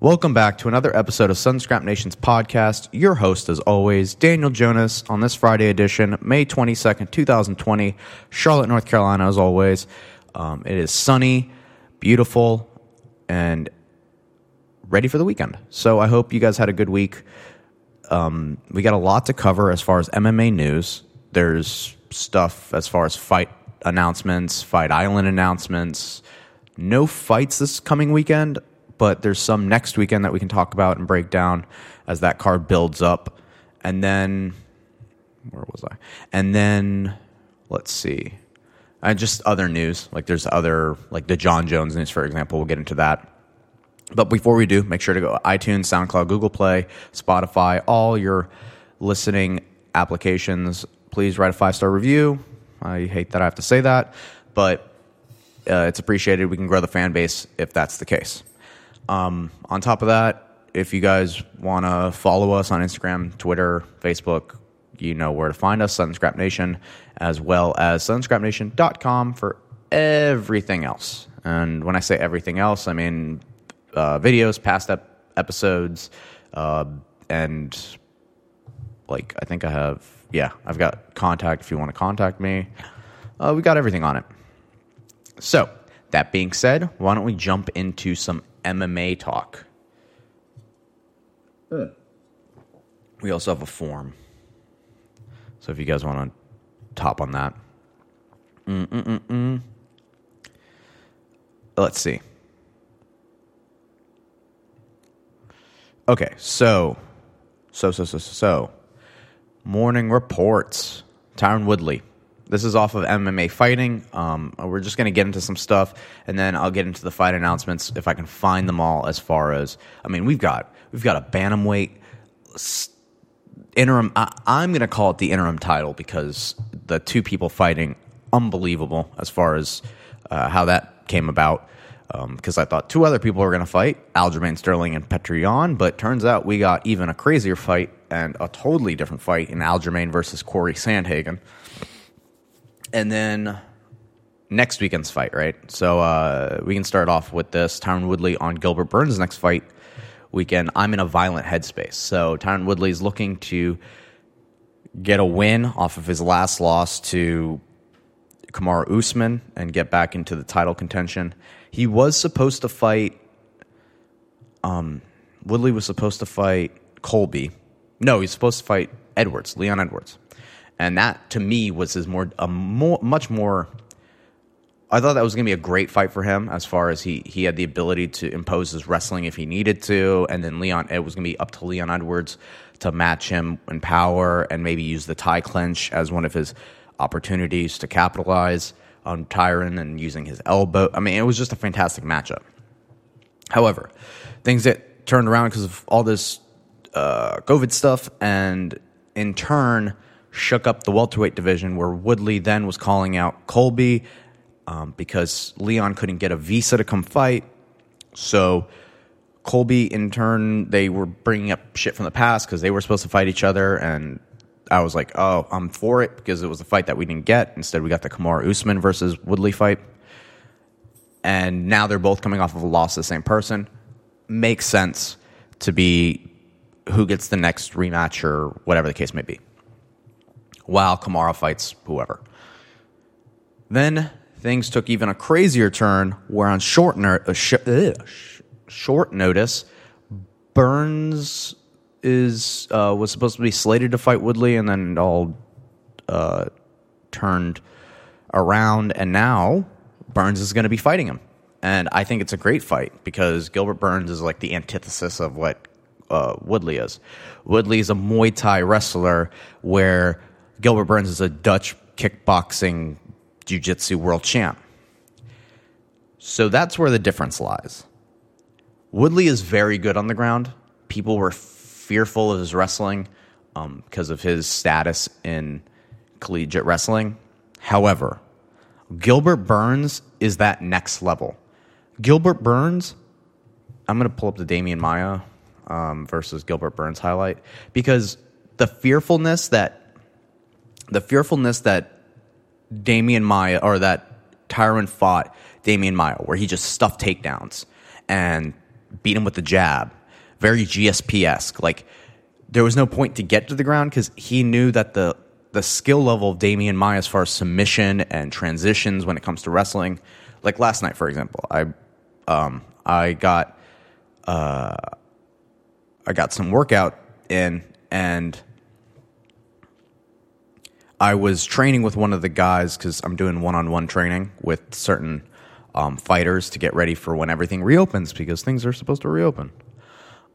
Welcome back to another episode of Sunscrap Nation's podcast. Your host, as always, Daniel Jonas, on this Friday edition, May 22nd, 2020, Charlotte, North Carolina, as always. Um, it is sunny, beautiful, and ready for the weekend. So I hope you guys had a good week. Um, we got a lot to cover as far as MMA news. There's stuff as far as fight announcements, Fight Island announcements. No fights this coming weekend but there's some next weekend that we can talk about and break down as that card builds up. And then, where was I? And then, let's see. And just other news. Like there's other, like the Jon Jones news, for example. We'll get into that. But before we do, make sure to go iTunes, SoundCloud, Google Play, Spotify, all your listening applications. Please write a five star review. I hate that I have to say that, but uh, it's appreciated. We can grow the fan base if that's the case. Um, on top of that, if you guys want to follow us on Instagram, Twitter, Facebook, you know where to find us, Sunscrap Nation, as well as sunscrapnation.com for everything else. And when I say everything else, I mean uh, videos, past ep- episodes, uh, and like I think I have, yeah, I've got contact if you want to contact me. Uh, we got everything on it. So, that being said, why don't we jump into some MMA talk. Hmm. We also have a form. So if you guys want to top on that. Mm-mm-mm-mm. Let's see. Okay, so, so, so, so, so, morning reports. Tyron Woodley this is off of MMA fighting. Um, we're just going to get into some stuff, and then I'll get into the fight announcements if I can find them all. As far as I mean, we've got we've got a bantamweight interim. I, I'm going to call it the interim title because the two people fighting unbelievable as far as uh, how that came about. Because um, I thought two other people were going to fight, Aljamain Sterling and Petr Yan, but turns out we got even a crazier fight and a totally different fight in Aljamain versus Corey Sandhagen and then next weekend's fight, right? So uh, we can start off with this Tyron Woodley on Gilbert Burns' next fight weekend. I'm in a violent headspace. So Tyron Woodley is looking to get a win off of his last loss to Kamaru Usman and get back into the title contention. He was supposed to fight. Um, Woodley was supposed to fight Colby. No, he's supposed to fight Edwards, Leon Edwards and that to me was his more a more much more. I thought that was going to be a great fight for him as far as he he had the ability to impose his wrestling if he needed to, and then Leon it was going to be up to Leon Edwards to match him in power and maybe use the Thai clinch as one of his opportunities to capitalize on Tyron and using his elbow. I mean, it was just a fantastic matchup. However, things that turned around because of all this uh, COVID stuff, and in turn shook up the welterweight division, where Woodley then was calling out Colby um, because Leon couldn't get a visa to come fight. So Colby, in turn, they were bringing up shit from the past because they were supposed to fight each other, and I was like, oh, I'm for it because it was a fight that we didn't get. Instead, we got the Kamaru Usman versus Woodley fight, and now they're both coming off of a loss to the same person. Makes sense to be who gets the next rematch or whatever the case may be while Kamaru fights whoever. Then things took even a crazier turn where on short, ner- uh, sh- ugh, sh- short notice, Burns is uh, was supposed to be slated to fight Woodley, and then it all uh, turned around, and now Burns is going to be fighting him. And I think it's a great fight because Gilbert Burns is like the antithesis of what uh, Woodley is. Woodley is a Muay Thai wrestler where Gilbert Burns is a Dutch kickboxing jiu jitsu world champ. So that's where the difference lies. Woodley is very good on the ground. People were fearful of his wrestling um, because of his status in collegiate wrestling. However, Gilbert Burns is that next level. Gilbert Burns, I'm going to pull up the Demian Maia um, versus Gilbert Burns highlight because the fearfulness that the fearfulness that Demian Maia or that Tyron fought Demian Maia, where he just stuffed takedowns and beat him with the jab, very GSP esque. Like there was no point to get to the ground because he knew that the the skill level of Demian Maia as far as submission and transitions when it comes to wrestling. Like last night, for example, I um, I got uh, I got some workout in and I was training with one of the guys because I'm doing one on one training with certain um, fighters to get ready for when everything reopens because things are supposed to reopen.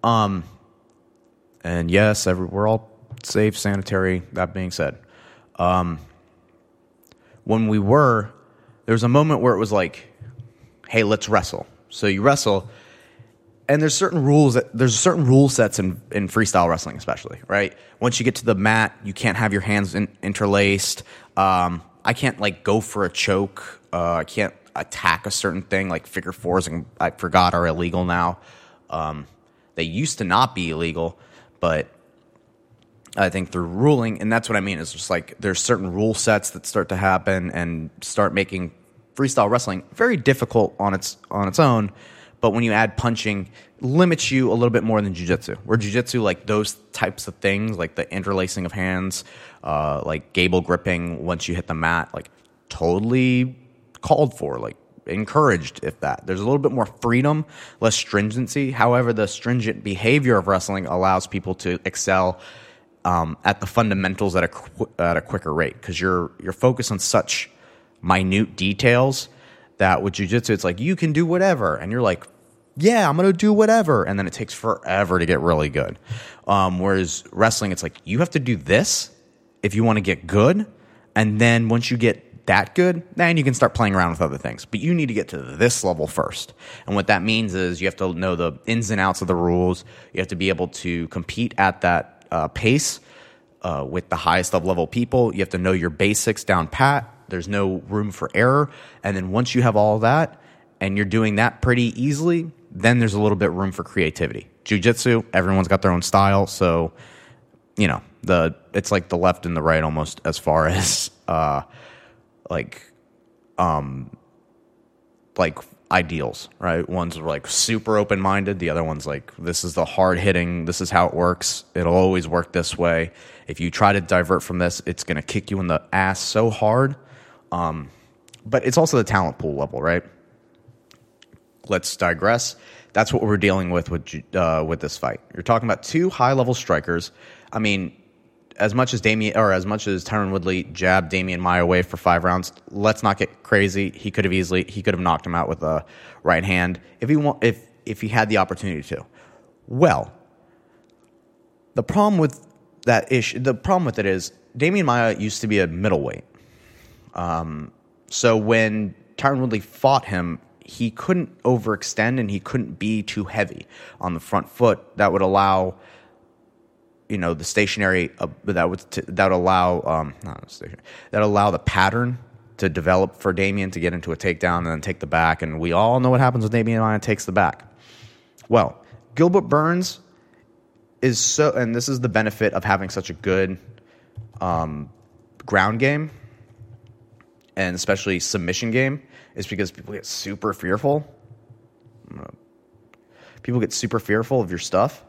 Um, and yes, every, we're all safe, sanitary. That being said, um, when we were, there was a moment where it was like, "Hey, let's wrestle." So you wrestle, and there's certain rules that there's certain rule sets in, in freestyle wrestling, especially right. Once you get to the mat, you can't have your hands in, interlaced. Um, I can't like go for a choke. Uh, I can't attack a certain thing like figure fours. And I forgot are illegal now. Um, they used to not be illegal, but I think through ruling, and that's what I mean is just like there's certain rule sets that start to happen and start making freestyle wrestling very difficult on its on its own but when you add punching limits you a little bit more than jiu-jitsu where jiu-jitsu like those types of things like the interlacing of hands uh, like gable gripping once you hit the mat like totally called for like encouraged if that. There's a little bit more freedom less stringency. However the stringent behavior of wrestling allows people to excel um, at the fundamentals at a qu- at a quicker rate because you're you're focused on such minute details that with jujitsu it's like you can do whatever and you're like yeah, I'm going to do whatever. And then it takes forever to get really good. Um, whereas wrestling, it's like you have to do this if you want to get good. And then once you get that good, then you can start playing around with other things. But you need to get to this level first. And what that means is you have to know the ins and outs of the rules. You have to be able to compete at that uh, pace uh, with the highest of level people. You have to know your basics down pat. There's no room for error. And then once you have all that and you're doing that pretty easily, then there's a little bit room for creativity. Jiu-jitsu, everyone's got their own style, so you know, the it's like the left and the right almost as far as uh like um like ideals, right? One's like super open minded, the other one's like this is the hard hitting, this is how it works. It'll always work this way. If you try to divert from this, it's going to kick you in the ass so hard. Um but it's also the talent pool level, right? Let's digress. That's what we're dealing with with uh, with this fight. You're talking about two high level strikers. I mean, as much as Demian or as much as Tyron Woodley jabbed Demian Maia away for five rounds, let's not get crazy. He could have easily he could have knocked him out with a right hand if he want, if if he had the opportunity to. Well, the problem with that issue, the problem with it is Demian Maia used to be a middleweight. Um, so when Tyron Woodley fought him, he couldn't overextend and he couldn't be too heavy on the front foot. That would allow, you know, the stationary uh, that would t- that would allow um, not that allow the pattern to develop for Demian to get into a takedown and then take the back. And we all know what happens when Demian Maia takes the back. Well, Gilbert Burns is so, and this is the benefit of having such a good um, ground game and especially submission game is because people get super fearful. People get super fearful of your stuff.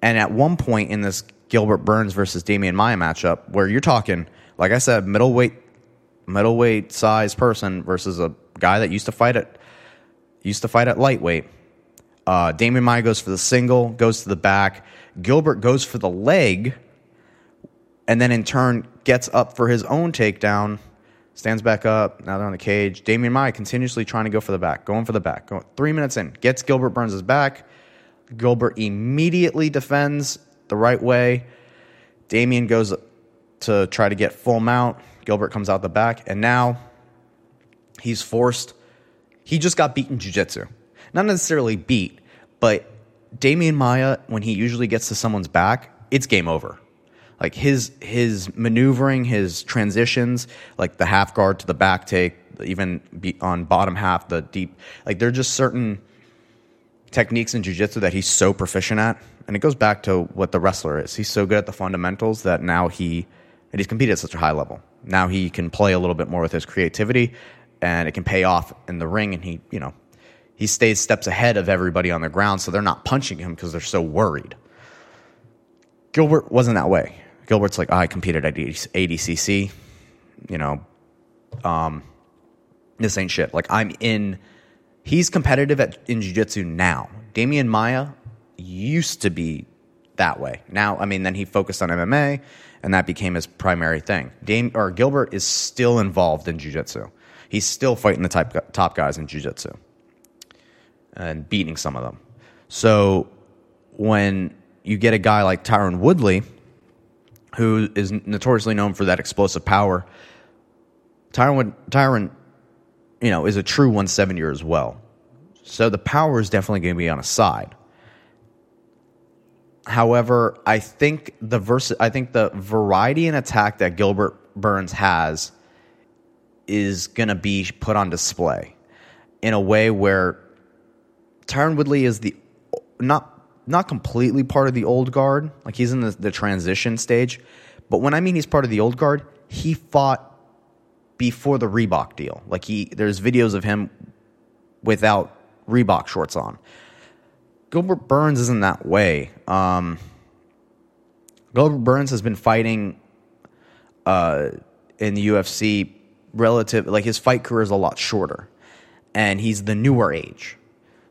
And at one point in this Gilbert Burns versus Demian Maia matchup, where you're talking, like I said, middleweight, middleweight size person versus a guy that used to fight at used to fight at lightweight. Uh, Demian Maia goes for the single, goes to the back. Gilbert goes for the leg, and then in turn gets up for his own takedown Stands back up. Now they're on the cage. Demian Maia continuously trying to go for the back, going for the back. Going, three minutes in, gets Gilbert Burns' back. Gilbert immediately defends the right way. Demian goes to try to get full mount. Gilbert comes out the back, and now he's forced. He just got beaten jiu-jitsu. Not necessarily beat, but Demian Maia, when he usually gets to someone's back, it's game over like his his maneuvering, his transitions, like the half guard to the back take, even on bottom half, the deep, like they're just certain techniques in jiu-jitsu that he's so proficient at. And it goes back to what the wrestler is. He's so good at the fundamentals that now he and he's competed at such a high level. Now he can play a little bit more with his creativity and it can pay off in the ring and he, you know, he stays steps ahead of everybody on the ground, so they're not punching him because they're so worried. Gilbert wasn't that way. Gilbert's like, oh, I competed at ADCC, you know, um, this ain't shit. Like I'm in. He's competitive at in jiu-jitsu now. Demian Maia used to be that way. Now, I mean, then he focused on MMA, and that became his primary thing. Dame or Gilbert is still involved in jiu-jitsu. He's still fighting the type, top guys in jiu-jitsu and beating some of them. So when you get a guy like Tyron Woodley, who is notoriously known for that explosive power, Tyron, Tyron, you know, is a true 170er as well. So the power is definitely going to be on a side. However, I think the vers- I think the variety in attack that Gilbert Burns has is going to be put on display in a way where Tyron Woodley is the not not completely part of the old guard, like he's in the, the transition stage. But when I mean he's part of the old guard, he fought before the Reebok deal. Like he, there's videos of him without Reebok shorts on. Gilbert Burns isn't that way. Um, Gilbert Burns has been fighting uh, in the UFC relative, like his fight career is a lot shorter, and he's the newer age.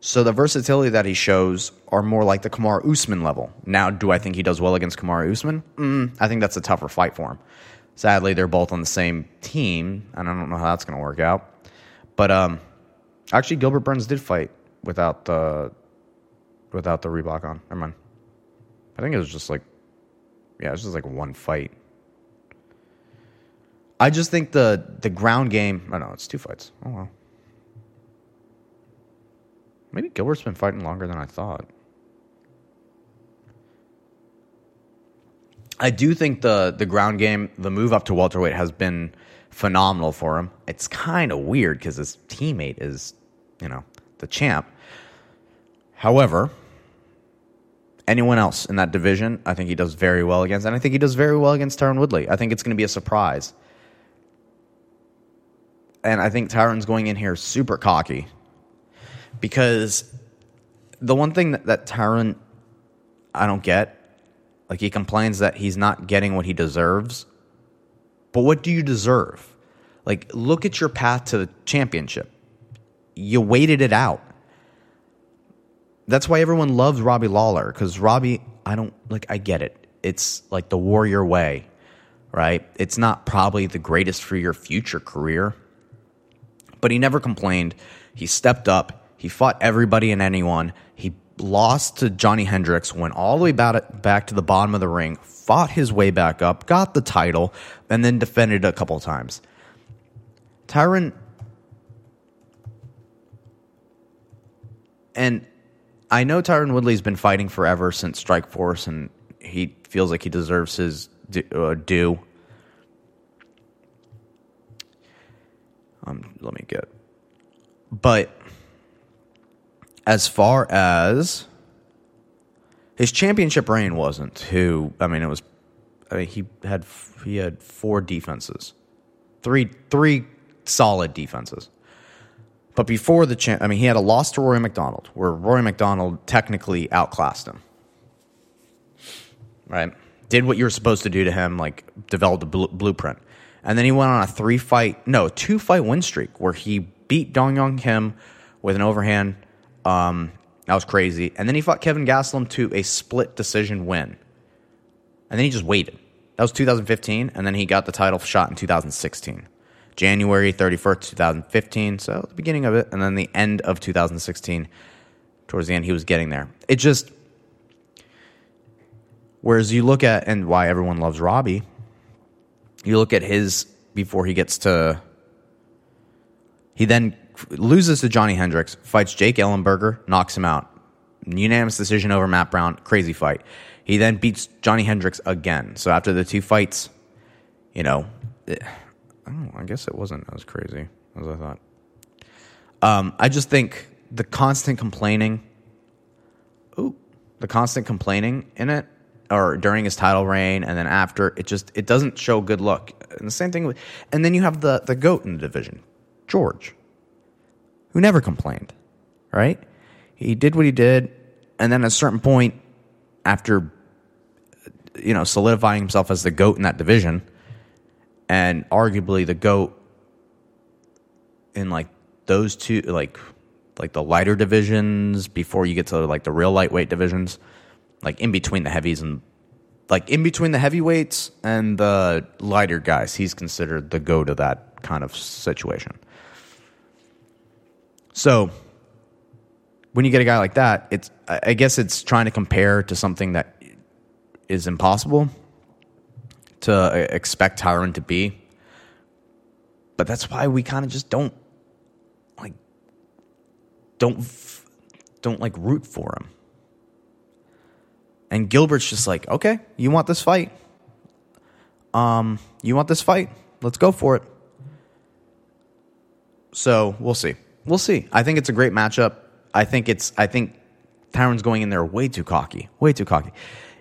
So the versatility that he shows are more like the Kamaru Usman level. Now, do I think he does well against Kamaru Usman? Mm, I think that's a tougher fight for him. Sadly, they're both on the same team, and I don't know how that's going to work out. But um, actually, Gilbert Burns did fight without the without the Reebok on. Never mind. I think it was just like, yeah, it was just like one fight. I just think the the ground game. I oh, know it's two fights. Oh well. Maybe Gilbert's been fighting longer than I thought. I do think the the ground game, the move up to welterweight, has been phenomenal for him. It's kind of weird because his teammate is, you know, the champ. However, anyone else in that division, I think he does very well against, and I think he does very well against Tyron Woodley. I think it's going to be a surprise. And I think Tyron's going in here super cocky because the one thing that, that Tyron I don't get, like he complains that he's not getting what he deserves. But what do you deserve? Like, look at your path to the championship. You waited it out. That's why everyone loves Robbie Lawler because Robbie, I don't like, I get it. It's like the warrior way, right? It's not probably the greatest for your future career, but he never complained. He stepped up, he fought everybody and anyone. He lost to Johny Hendricks, went all the way back to the bottom of the ring, fought his way back up, got the title, and then defended a couple times. Tyron and I know Tyron Woodley's been fighting forever since Strikeforce, and he feels like he deserves his uh, due. Um, let me get, but as far as his championship reign wasn't who I mean it was I mean he had he had four defenses. Three three solid defenses. But before the champ, I mean, he had a loss to Rory MacDonald, where Rory MacDonald technically outclassed him. Right? Did what you were supposed to do to him, like developed a bl- blueprint. And then he went on a three fight, no, two fight win streak where he beat Dong Hyun Kim with an overhand. Um, that was crazy. And then he fought Kevin Gastelum to a split decision win. And then he just waited. That was 2015. And then he got the title shot in 2016. January 31st, 2015. So the beginning of it, and then the end of 2016. Towards the end, he was getting there. It just, whereas you look at, and why everyone loves Robbie, you look at his before he gets to, he then loses to Johny Hendricks, fights Jake Ellenberger, knocks him out. Unanimous decision over Matt Brown, crazy fight. He then beats Johny Hendricks again. So after the two fights, you know, it, I know, I guess it wasn't as crazy as I thought. Um, I just think the constant complaining, ooh, the constant complaining in it, or during his title reign, and then after, it just it doesn't show good look. And the same thing with, and then you have the the goat in the division, George, who never complained, right? He did what he did, and then at a certain point, after you know solidifying himself as the goat in that division, and arguably the goat in like those two, like like the lighter divisions before you get to like the real lightweight divisions, like in between the heavies and like in between the heavyweights and the lighter guys, he's considered the goat of that kind of situation. So when you get a guy like that, it's I guess it's trying to compare to something that is impossible to uh, expect Tyron to be. But that's why we kind of just don't like don't don't like root for him. And Gilbert's just like, "Okay, you want this fight? Um, you want this fight? Let's go for it." So, we'll see. We'll see. I think it's a great matchup. I think it's I think Tyron's going in there way too cocky. Way too cocky.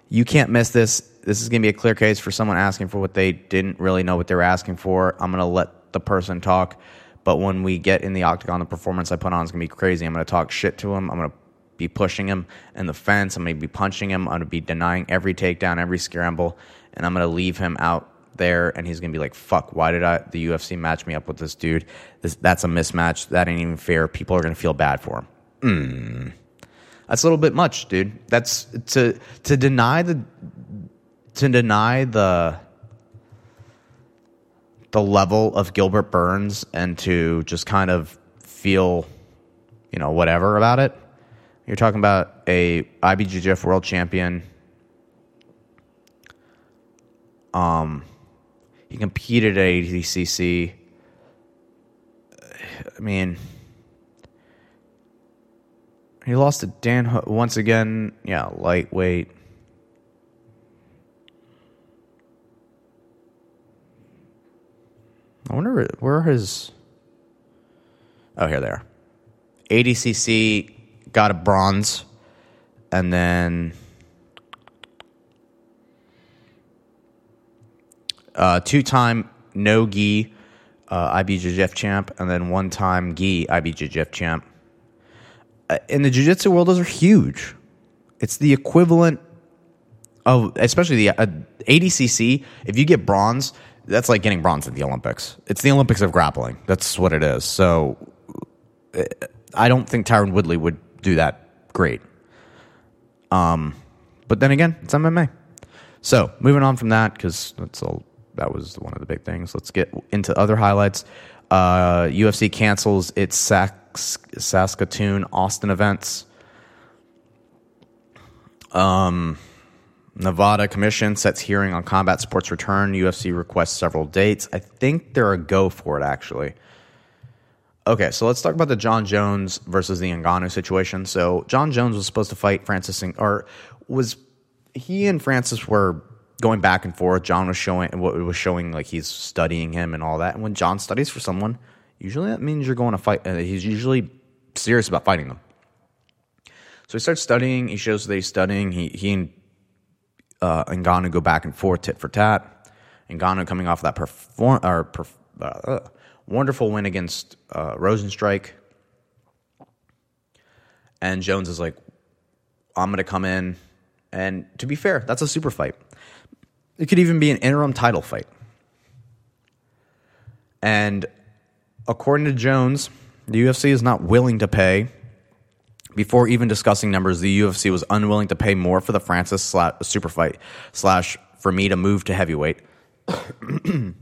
You can't miss this. This is going to be a clear case for someone asking for what they didn't really know what they were asking for. I'm going to let the person talk. But when we get in the octagon, the performance I put on is going to be crazy. I'm going to talk shit to him. I'm going to be pushing him in the fence. I'm going to be punching him. I'm going to be denying every takedown, every scramble. And I'm going to leave him out there and he's going to be like, fuck, why did I, the UFC match me up with this dude? This, that's a mismatch. That ain't even fair. People are going to feel bad for him. Mm. That's a little bit much, dude. That's to to deny the to deny the the level of Gilbert Burns and to just kind of feel, you know, whatever about it. You're talking about a IBJJF world champion. Um, he competed at ADCC. I mean, he lost to Dan once again. Yeah, lightweight. I wonder where his. Oh, here they are. ADCC got a bronze, and then uh, two-time no gi uh, IBJJF champ, and then one-time gi IBJJF champ. Uh, in the jiu-jitsu world, those are huge. It's the equivalent of, especially the uh, ADCC. If you get bronze, that's like getting bronze at the Olympics. It's the Olympics of grappling. That's what it is. So uh, I don't think Tyron Woodley would do that great. Um, but then again, it's MMA. So moving on from that, because that's all. That was one of the big things. Let's get into other highlights. Uh, UFC cancels its Saskatoon Austin events. Um, Nevada Commission sets hearing on combat sports return. UFC requests several dates. I think they're a go for it, actually. Okay, so let's talk about the Jon Jones versus the Ngannou situation. So Jon Jones was supposed to fight Francis, or was he and Francis were going back and forth. Jon was showing what was showing like he's studying him and all that. And when Jon studies for someone, usually that means you're going to fight. Uh, he's usually serious about fighting them. So he starts studying. He shows that he's studying. He he and uh, Ngannou go back and forth, tit for tat. Ngannou coming off that perform or perf- uh, wonderful win against uh, Rozenstruik. And Jones is like, I'm going to come in. And to be fair, that's a super fight. It could even be an interim title fight. And according to Jones, the UFC is not willing to pay. Before even discussing numbers, the UFC was unwilling to pay more for the Francis super fight slash for me to move to heavyweight.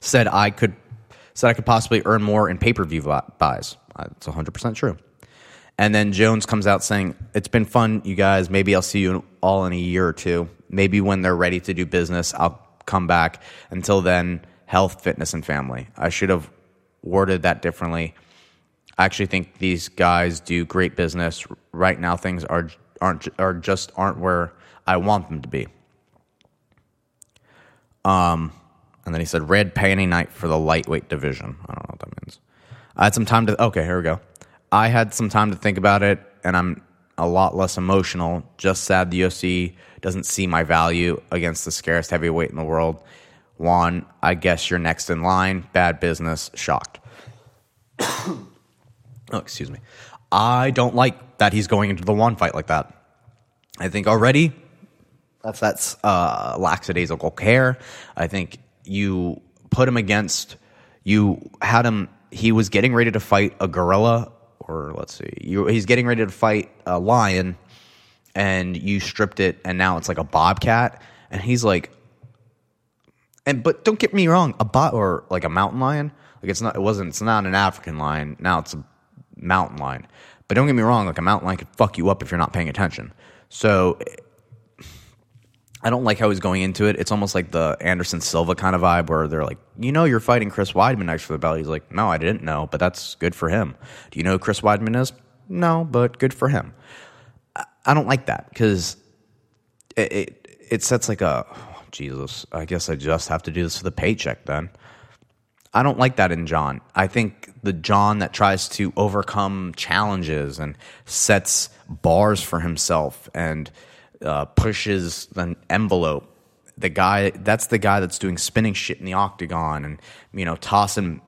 said I could said I could possibly earn more in pay per view buys. It's 100 percent true. And then Jones comes out saying, It's been fun, you guys. Maybe I'll see you all in a year or two. Maybe when they're ready to do business, I'll come back. Until then, health, fitness, and family. I should have worded that differently. I actually think these guys do great business. Right now, things are aren't are just aren't where I want them to be. Um, and then he said, "Red panty night for the lightweight division." I don't know what that means. I had some time to. Okay, here we go. I had some time to think about it, and I'm a lot less emotional. Just sad the UFC doesn't see my value against the scarcest heavyweight in the world. Juan, I guess you're next in line. Bad business. Shocked. oh, excuse me. I don't like that he's going into the one fight like that. I think already that's that's uh, lackadaisical care. I think you put him against you had him. He was getting ready to fight a gorilla, or let's see, you, he's getting ready to fight a lion, and you stripped it, and now it's like a bobcat, and he's like, and but don't get me wrong, a bot or like a mountain lion, like it's not, it wasn't, it's not an African lion. Now it's a mountain lion. But don't get me wrong, like a mountain lion could fuck you up if you're not paying attention. So I don't like how he's going into it. It's almost like the Anderson Silva kind of vibe where they're like, you know, you're fighting Chris Weidman next for the belt. He's like, no, I didn't know, but that's good for him. Do you know who Chris Weidman is? No, but good for him. I don't like that because it, it, it sets like a oh, Jesus. I guess I just have to do this for the paycheck then. I don't like that in Jon. I think the Jon that tries to overcome challenges and sets bars for himself and uh, pushes an envelope. The guy that's the guy that's doing spinning shit in the octagon and you know tossing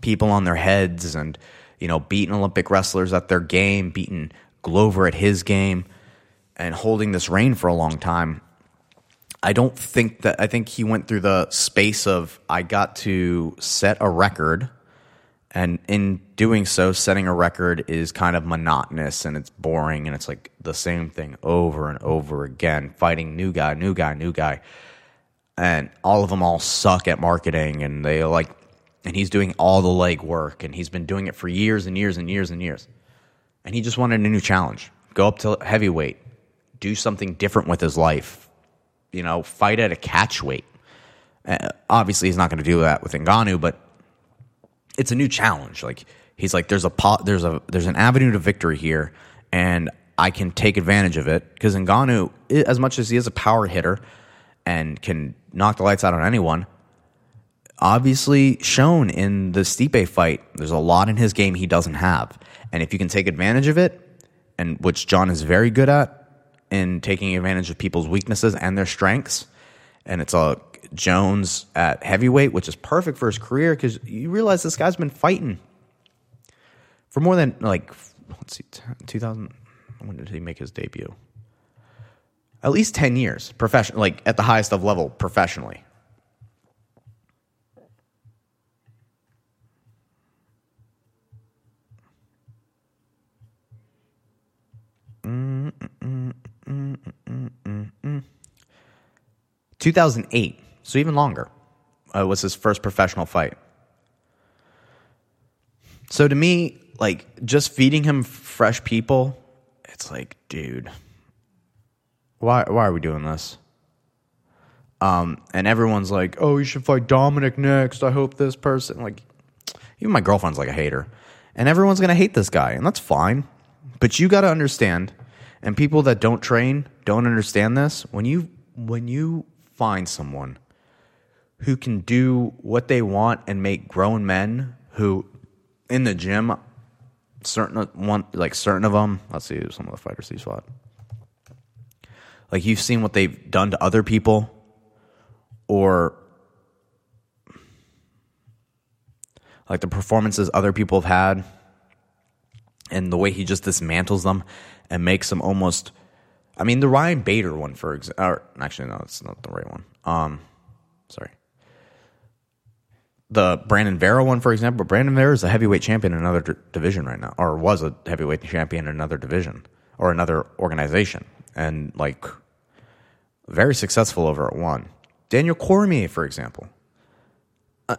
people on their heads and you know beating Olympic wrestlers at their game, beating Glover at his game, and holding this reign for a long time. I don't think that I think he went through the space of I got to set a record and in doing so setting a record is kind of monotonous and it's boring and it's like the same thing over and over again fighting new guy new guy new guy. And all of them all suck at marketing and they like and he's doing all the leg work and he's been doing it for years and years and years and years. And he just wanted a new challenge. Go up to heavyweight. Do something different with his life. You know fight at a catch weight. Uh, obviously he's not going to do that with Ngannou but it's a new challenge. Like he's like, there's a pot, there's a there's an avenue to victory here, and I can take advantage of it. Because Ngannou, as much as he is a power hitter and can knock the lights out on anyone, obviously shown in the Stipe fight, there's a lot in his game he doesn't have, and if you can take advantage of it, and which Jon is very good at in taking advantage of people's weaknesses and their strengths, and it's a Jones at heavyweight, which is perfect for his career because you realize this guy's been fighting for more than like let's see, 2000. When did he make his debut? At least 10 years, professional, like at the highest of level professionally. Mm, mm, mm, 2008 so even longer uh, was his first professional fight. So to me, like just feeding him fresh people, it's like, dude, why why are we doing this? Um, and everyone's like, oh, you should fight Dominick next. I hope this person like even my girlfriend's like a hater. And everyone's gonna hate this guy, and that's fine. But you gotta understand, and people that don't train don't understand this, when you when you find someone who can do what they want and make grown men who in the gym certain one like certain of them let's see some of the fighters he's fought. Like you've seen what they've done to other people or like the performances other people have had and the way he just dismantles them and makes them almost I mean the Ryan Bader one for example actually no it's not the right one. Um sorry the Brandon Vera one, for example, Brandon Vera is a heavyweight champion in another d- division right now, or was a heavyweight champion in another division or another organization, and like very successful over at one. Daniel Cormier, for example, uh,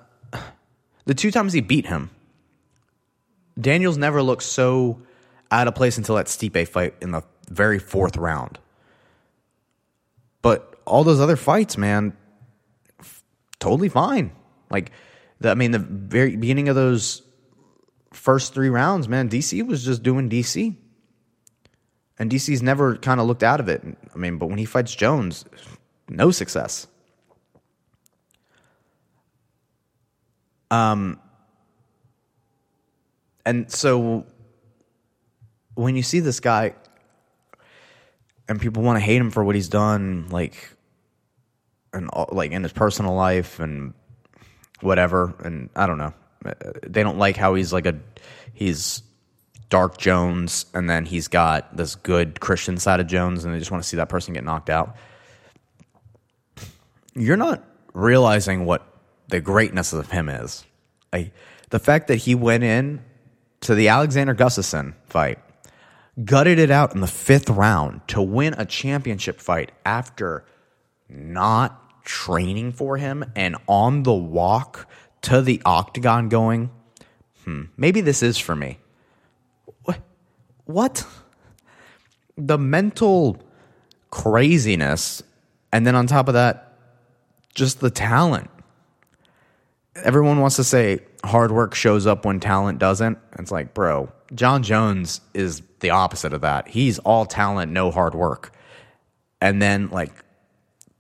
the two times he beat him, Daniel's never looked so out of place until that Stipe fight in the very fourth round. But all those other fights, man, f- totally fine. Like the, I mean, the very beginning of those first three rounds, man, DC was just doing DC. And DC's never kind of looked out of it. I mean, but when he fights Jones, no success. Um, and so when you see this guy and people want to hate him for what he's done, like, and like in his personal life and whatever. And I don't know. Uh, they don't like how he's like a he's dark Jones, and then he's got this good Christian side of Jones, and they just want to see that person get knocked out. You're not realizing what the greatness of him is. Like the fact that he went in to the Alexander Gustafsson fight, gutted it out in the fifth round to win a championship fight after not training for him and on the walk to the octagon going, hmm, maybe this is for me. What? The mental craziness, and then on top of that, just the talent. Everyone wants to say hard work shows up when talent doesn't. It's like, bro, Jon Jones is the opposite of that. He's all talent, no hard work. And then, like,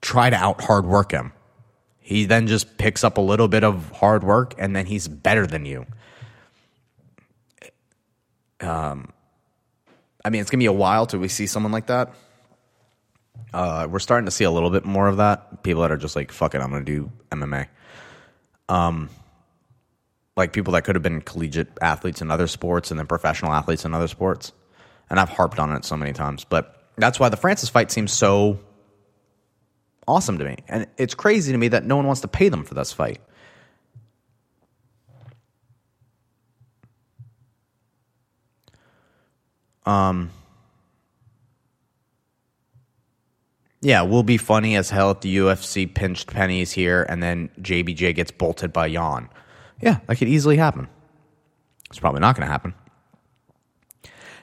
try to out hard work him. He then just picks up a little bit of hard work and then he's better than you. Um, I mean, it's gonna be a while till we see someone like that. Uh, we're starting to see a little bit more of that. People that are just like, "Fuck it, I'm gonna do MMA." Um, like people that could have been collegiate athletes in other sports and then professional athletes in other sports. And I've harped on it so many times, but that's why the Francis fight seems so awesome to me. And it's crazy to me that no one wants to pay them for this fight. Um, yeah, will be funny as hell if the UFC pinched pennies here and then JBJ gets bolted by Yan. Yeah, that could easily happen. It's probably not going to happen.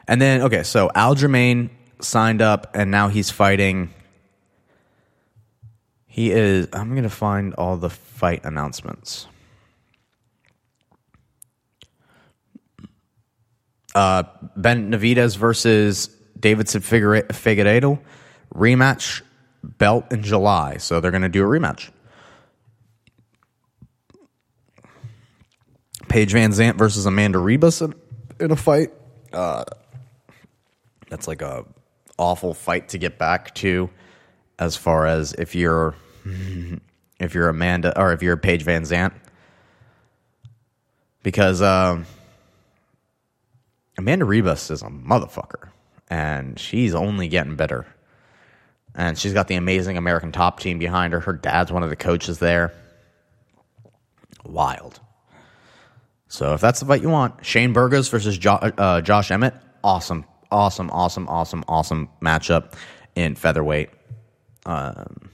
And then, okay, so Aljamain signed up and now he's fighting. He is. I'm going to find all the fight announcements. uh, ben Benavidez versus Deiveson Figueiredo rematch belt in July. So they're going to do a rematch. Paige VanZant versus Amanda Ribas in, in a fight. Uh, that's like a awful fight to get back to, as far as if you're if you're Amanda or if you're Paige VanZant, because. Um, Amanda Ribas is a motherfucker, and she's only getting better. And she's got the amazing American top team behind her. Her dad's one of the coaches there. Wild. So if that's the fight you want, Shane Burgos versus jo- uh, Josh Emmett, awesome, awesome, awesome, awesome, awesome matchup in featherweight. Um,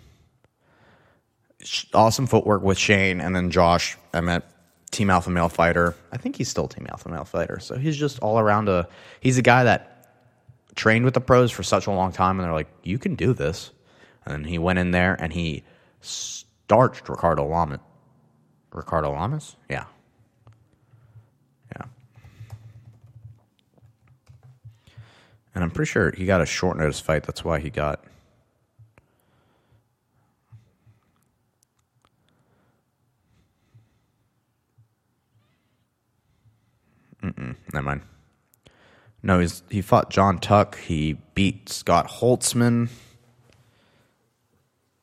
awesome footwork with Shane, and then Josh Emmett team alpha male fighter. I think he's still team alpha male fighter. So he's just all around a. He's a guy that trained with the pros for such a long time, and they're like, "You can do this." And he went in there and he starched Ricardo Lamas. Ricardo Lamas, yeah, yeah. And I'm pretty sure he got a short notice fight. That's why he got Mm-mm, never mind. No, he's he fought Jon Tuck. He beat Scott Holtzman.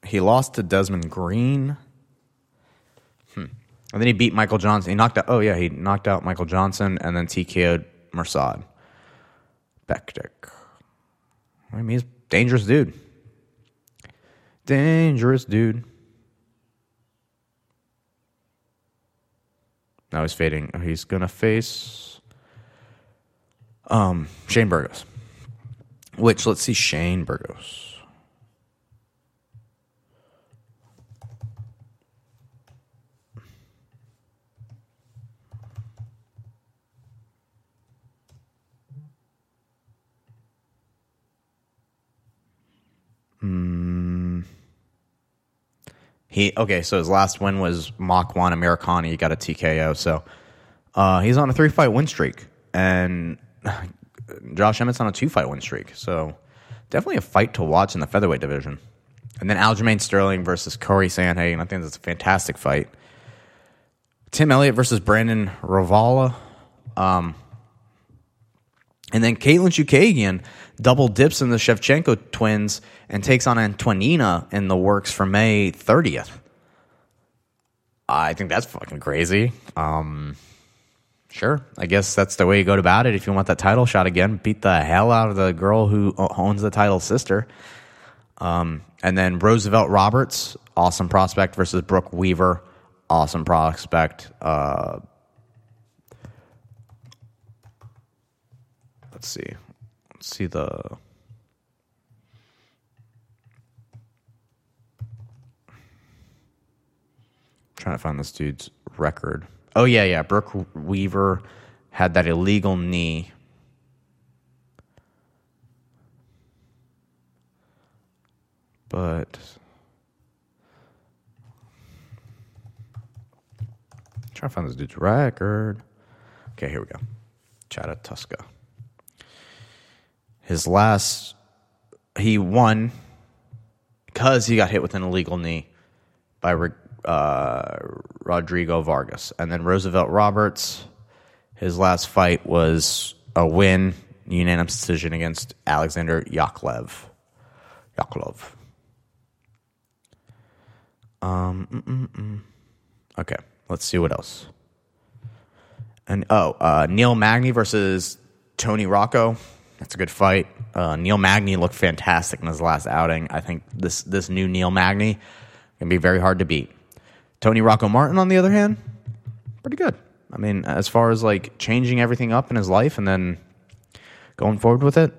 He lost to Desmond Green. Hmm. And then he beat Michael Johnson. He knocked out. Oh yeah, he knocked out Michael Johnson and then TKO'd Mirsad. Bektic. I mean, he's dangerous dude. Dangerous dude. Now he's fading. He's gonna face um, Shane Burgos. Which, let's see, Shane Burgos. Mm. He okay, so his last win was Makwan Amirkhani. He got a TKO, so uh, he's on a three fight win streak, and Josh Emmett's on a two fight win streak. So definitely a fight to watch in the featherweight division. And then Aljamain Sterling versus Corey Sandhagen. I think that's a fantastic fight. Tim Elliott versus Brandon Royval. Um, and then Katlyn Chookagian double dips in the Shevchenko twins and takes on Antonina in the works for May 30th. I think that's fucking crazy. Um, Sure. I guess that's the way you go about it. If you want that title shot again, beat the hell out of the girl who owns the title sister. Um, and then Roosevelt Roberts, awesome prospect, versus Brok Weaver, awesome prospect. Uh, let's see. Let's see the. trying to find this dude's record. Oh yeah, yeah. Brok Weaver had that illegal knee. But trying to find this dude's record. Okay, here we go. Chada Tuska. His last, he won because he got hit with an illegal knee by uh, Rodrigo Vargas. And then Roosevelt Roberts, his last fight was a win, unanimous decision against Alexander Yakovlev. Yakovlev. Um, mm, mm, mm. okay, let's see what else. And oh, uh, Neil Magny versus Tony Rocco. That's a good fight. Uh, Neil Magny looked fantastic in his last outing. I think this this new Neil Magny can be very hard to beat. Tony Rocco Martin, on the other hand, pretty good. I mean, as far as like changing everything up in his life and then going forward with it,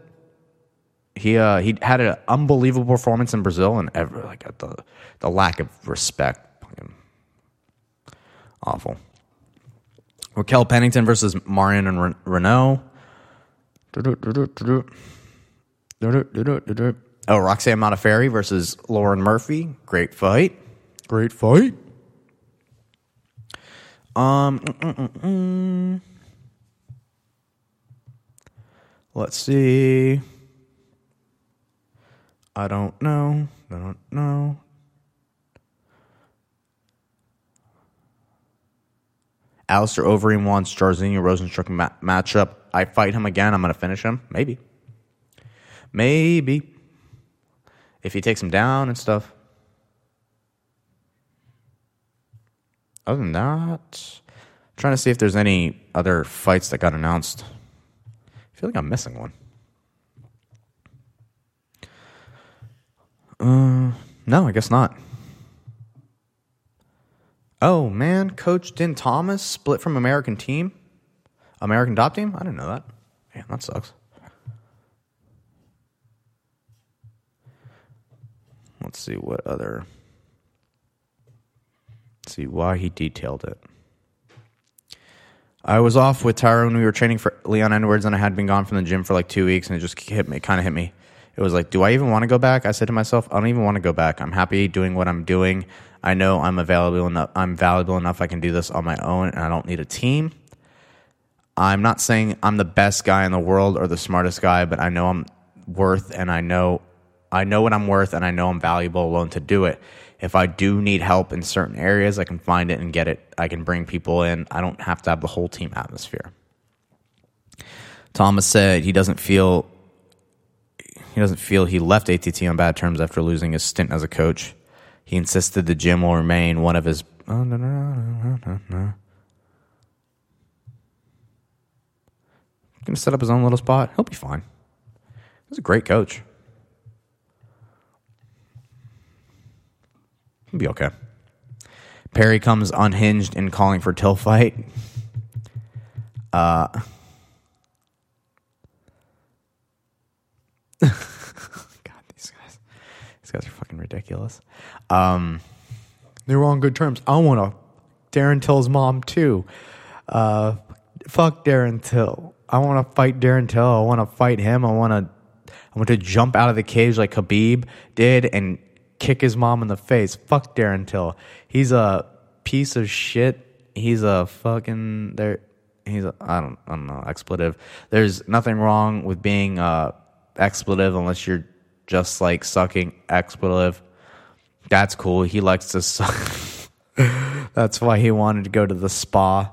he uh, he had an unbelievable performance in Brazil and ever like the the lack of respect, awful. Raquel Pennington versus Marion and Reneau. Oh, Roxanne Modafferi versus Lauren Murphy. Great fight. Great fight. Um, mm, mm, mm, let's see. I don't know. I don't know. Alistair Overeem wants Jairzinho Rozenstruik ma- matchup. I fight him again. I'm going to finish him. Maybe. Maybe. If he takes him down and stuff. Other than that, I'm trying to see if there's any other fights that got announced. I feel like I'm missing one. Uh, no, I guess not. Oh man, Coach Din Thomas split from American Team, American Top Team. I didn't know that. Man, that sucks. Let's see what other see why he detailed it. I was off with Tyra when we were training for Leon Edwards, and I had been gone from the gym for like two weeks, and it just hit me, kind of hit me. It was like, do I even want to go back? I said to myself, I don't even want to go back. I'm happy doing what I'm doing. I know I'm available enough. I'm valuable enough. I can do this on my own, and I don't need a team. I'm not saying I'm the best guy in the world or the smartest guy, but I know I'm worth, and I know I know what I'm worth, and I know I'm valuable alone to do it if I do need help in certain areas, I can find it and get it. I can bring people in. I don't have to have the whole team atmosphere. Thomas said he doesn't feel he doesn't feel he left ATT on bad terms after losing his stint as a coach. He insisted the gym will remain one of his. No, Gonna set up his own little spot. He'll be fine. He's a great coach. He'll be okay. Perry comes unhinged and calling for Till fight. Uh, God, these guys, these guys are fucking ridiculous. Um, they were on good terms. I want to Darren Till's mom too. Uh, fuck Darren Till. I want to fight Darren Till. I want to fight him. I want to. I want to jump out of the cage like Khabib did and kick his mom in the face. Fuck Darren Till. He's a piece of shit. He's a fucking there. He's a, I don't I don't know expletive. There's nothing wrong with being uh expletive unless you're just like sucking expletive. That's cool. He likes to suck. That's why he wanted to go to the spa.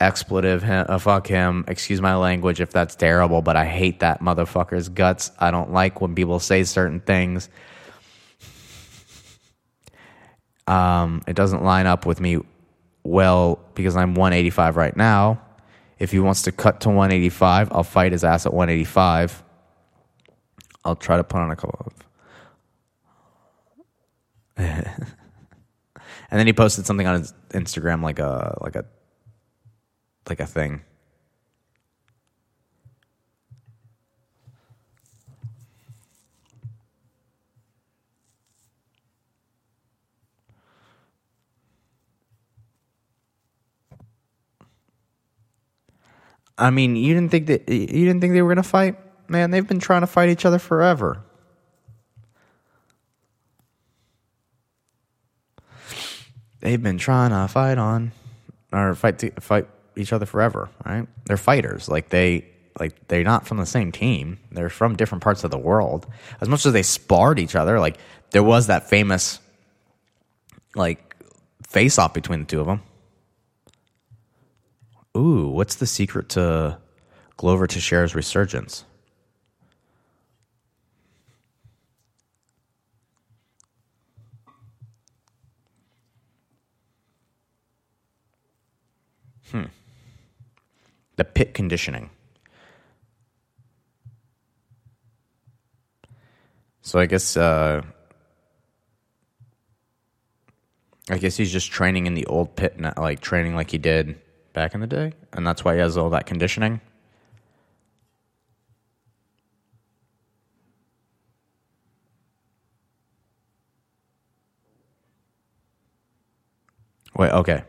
Expletive, uh, fuck him. Excuse my language if that's terrible, but I hate that motherfucker's guts. I don't like when people say certain things um, it doesn't line up with me well because I'm 185 right now. If he wants to cut to 185, I'll fight his ass at 185. I'll try to put on a couple of. and then he posted something on his Instagram like a like a like a thing. I mean, you didn't think that you didn't think they were going to fight? Man, they've been trying to fight each other forever. They've been trying to fight on or fight to, fight each other forever, right? They're fighters. Like they like they're not from the same team. They're from different parts of the world. As much as they sparred each other, like there was that famous like face off between the two of them. Ooh, what's the secret to Glover Teixeira's resurgence? Hmm. The pit conditioning. So I guess uh, I guess he's just training in the old pit, like training like he did back in the day, and that's why he has all that conditioning. Wait, okay.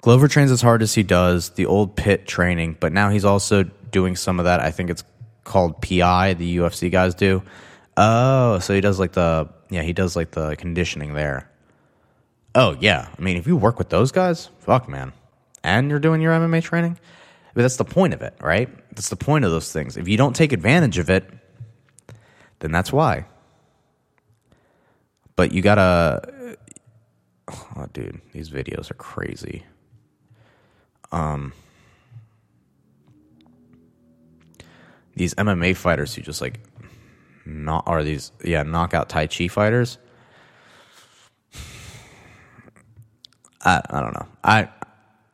Glover trains as hard as he does, the old pit training, but now he's also doing some of that. I think it's called PI, the UFC guys do. Oh, so he does like the yeah, he does like the conditioning there. Oh yeah, I mean if you work with those guys, fuck man, and you're doing your MMA training, but that's the point of it, right? That's the point of those things. If you don't take advantage of it, then that's why. But you gotta, oh dude, these videos are crazy. Um, these MMA fighters who just like not are these yeah knockout Tai Chi fighters. I I don't know. I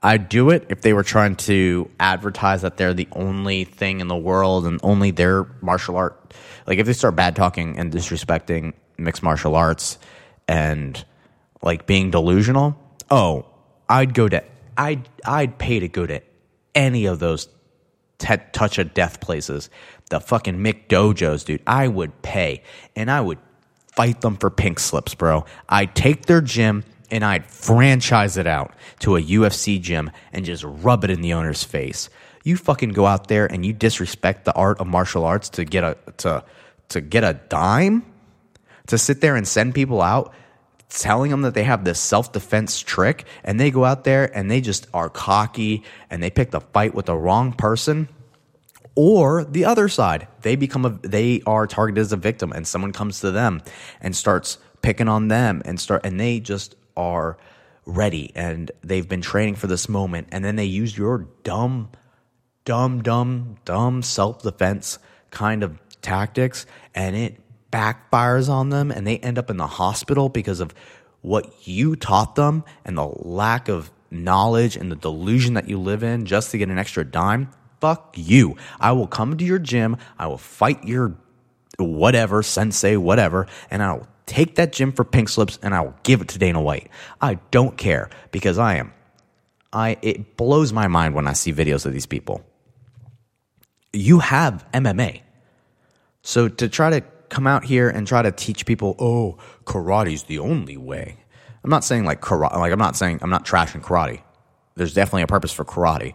I'd do it if they were trying to advertise that they're the only thing in the world and only their martial art. Like if they start bad talking and disrespecting mixed martial arts and like being delusional, oh, I'd go to I'd I'd pay to go to any of those t- touch of death places. The fucking McDojos, dude. I would pay and I would fight them for pink slips, bro. I'd take their gym and I'd franchise it out to a UFC gym and just rub it in the owner's face. You fucking go out there and you disrespect the art of martial arts to get a to to get a dime to sit there and send people out telling them that they have this self-defense trick and they go out there and they just are cocky and they pick the fight with the wrong person or the other side they become a they are targeted as a victim and someone comes to them and starts picking on them and start and they just are ready and they've been training for this moment and then they use your dumb dumb dumb dumb self-defense kind of tactics and it backfires on them and they end up in the hospital because of what you taught them and the lack of knowledge and the delusion that you live in just to get an extra dime. Fuck you. I will come to your gym. I will fight your whatever sensei whatever and i'll take that gym for pink slips and I will give it to Dana White. I don't care because I am I it blows my mind when I see videos of these people. You have MMA. So to try to come out here and try to teach people, "Oh, karate's the only way." I'm not saying like karate like I'm not saying I'm not trashing karate. There's definitely a purpose for karate.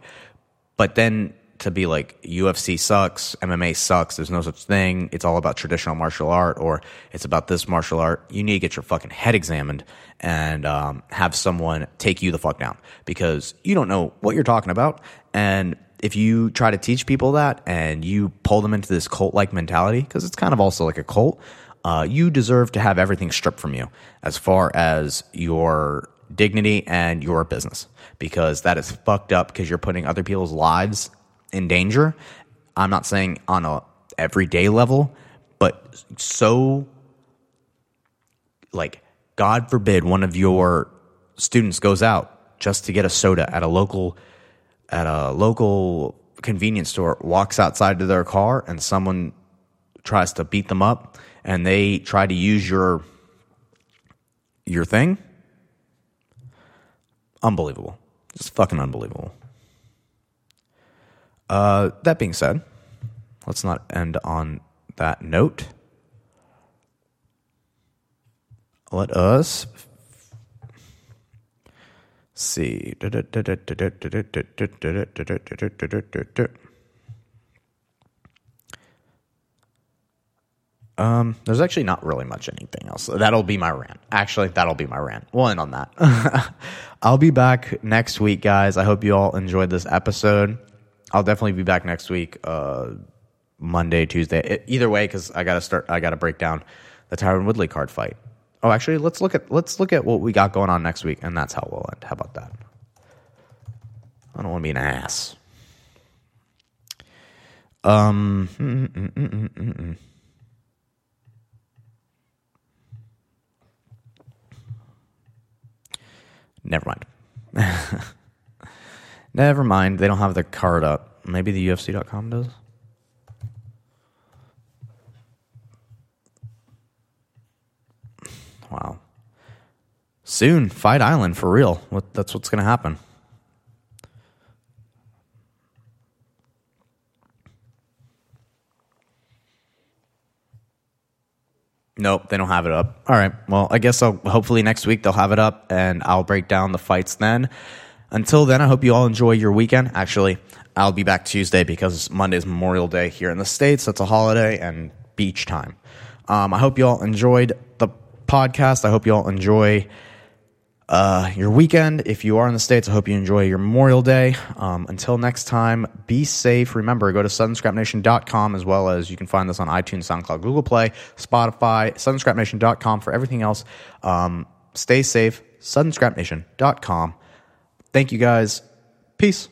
But then to be like UFC sucks, MMA sucks, there's no such thing, it's all about traditional martial art or it's about this martial art, you need to get your fucking head examined and um, have someone take you the fuck down because you don't know what you're talking about. And if you try to teach people that and you pull them into this cult like mentality, because it's kind of also like a cult, uh, you deserve to have everything stripped from you as far as your dignity and your business because that is fucked up because you're putting other people's lives in danger. I'm not saying on a everyday level, but so like God forbid one of your students goes out just to get a soda at a local at a local convenience store walks outside to their car and someone tries to beat them up and they try to use your your thing? Unbelievable. Just fucking unbelievable uh, that being said let's not end on that note let us see. Um, there's actually not really much anything else. That'll be my rant. Actually, that'll be my rant. We'll end on that. I'll be back next week, guys. I hope you all enjoyed this episode. I'll definitely be back next week, uh, Monday, Tuesday. Either way, because I gotta start. I gotta break down the Tyron Woodley card fight. Oh, actually, let's look at let's look at what we got going on next week, and that's how we'll end. How about that? I don't want to be an ass. Um. Mm, mm, mm, Never mind. Never mind. They don't have the card up. Maybe the UFC.com does. Wow. Soon, Fight Island for real. What, that's what's going to happen. Nope, they don't have it up. All right. Well, I guess I'll, hopefully next week they'll have it up and I'll break down the fights then. Until then, I hope you all enjoy your weekend. Actually, I'll be back Tuesday because Monday's Memorial Day here in the States. That's a holiday and beach time. Um, I hope you all enjoyed the podcast. I hope you all enjoy uh, your weekend. If you are in the States, I hope you enjoy your Memorial Day. Um, until next time, be safe. Remember, go to sunscrapnation.com as well as you can find this on iTunes, SoundCloud, Google Play, Spotify, sunscrapnation.com for everything else. Um, stay safe. Sunscrapnation.com. Thank you guys. Peace.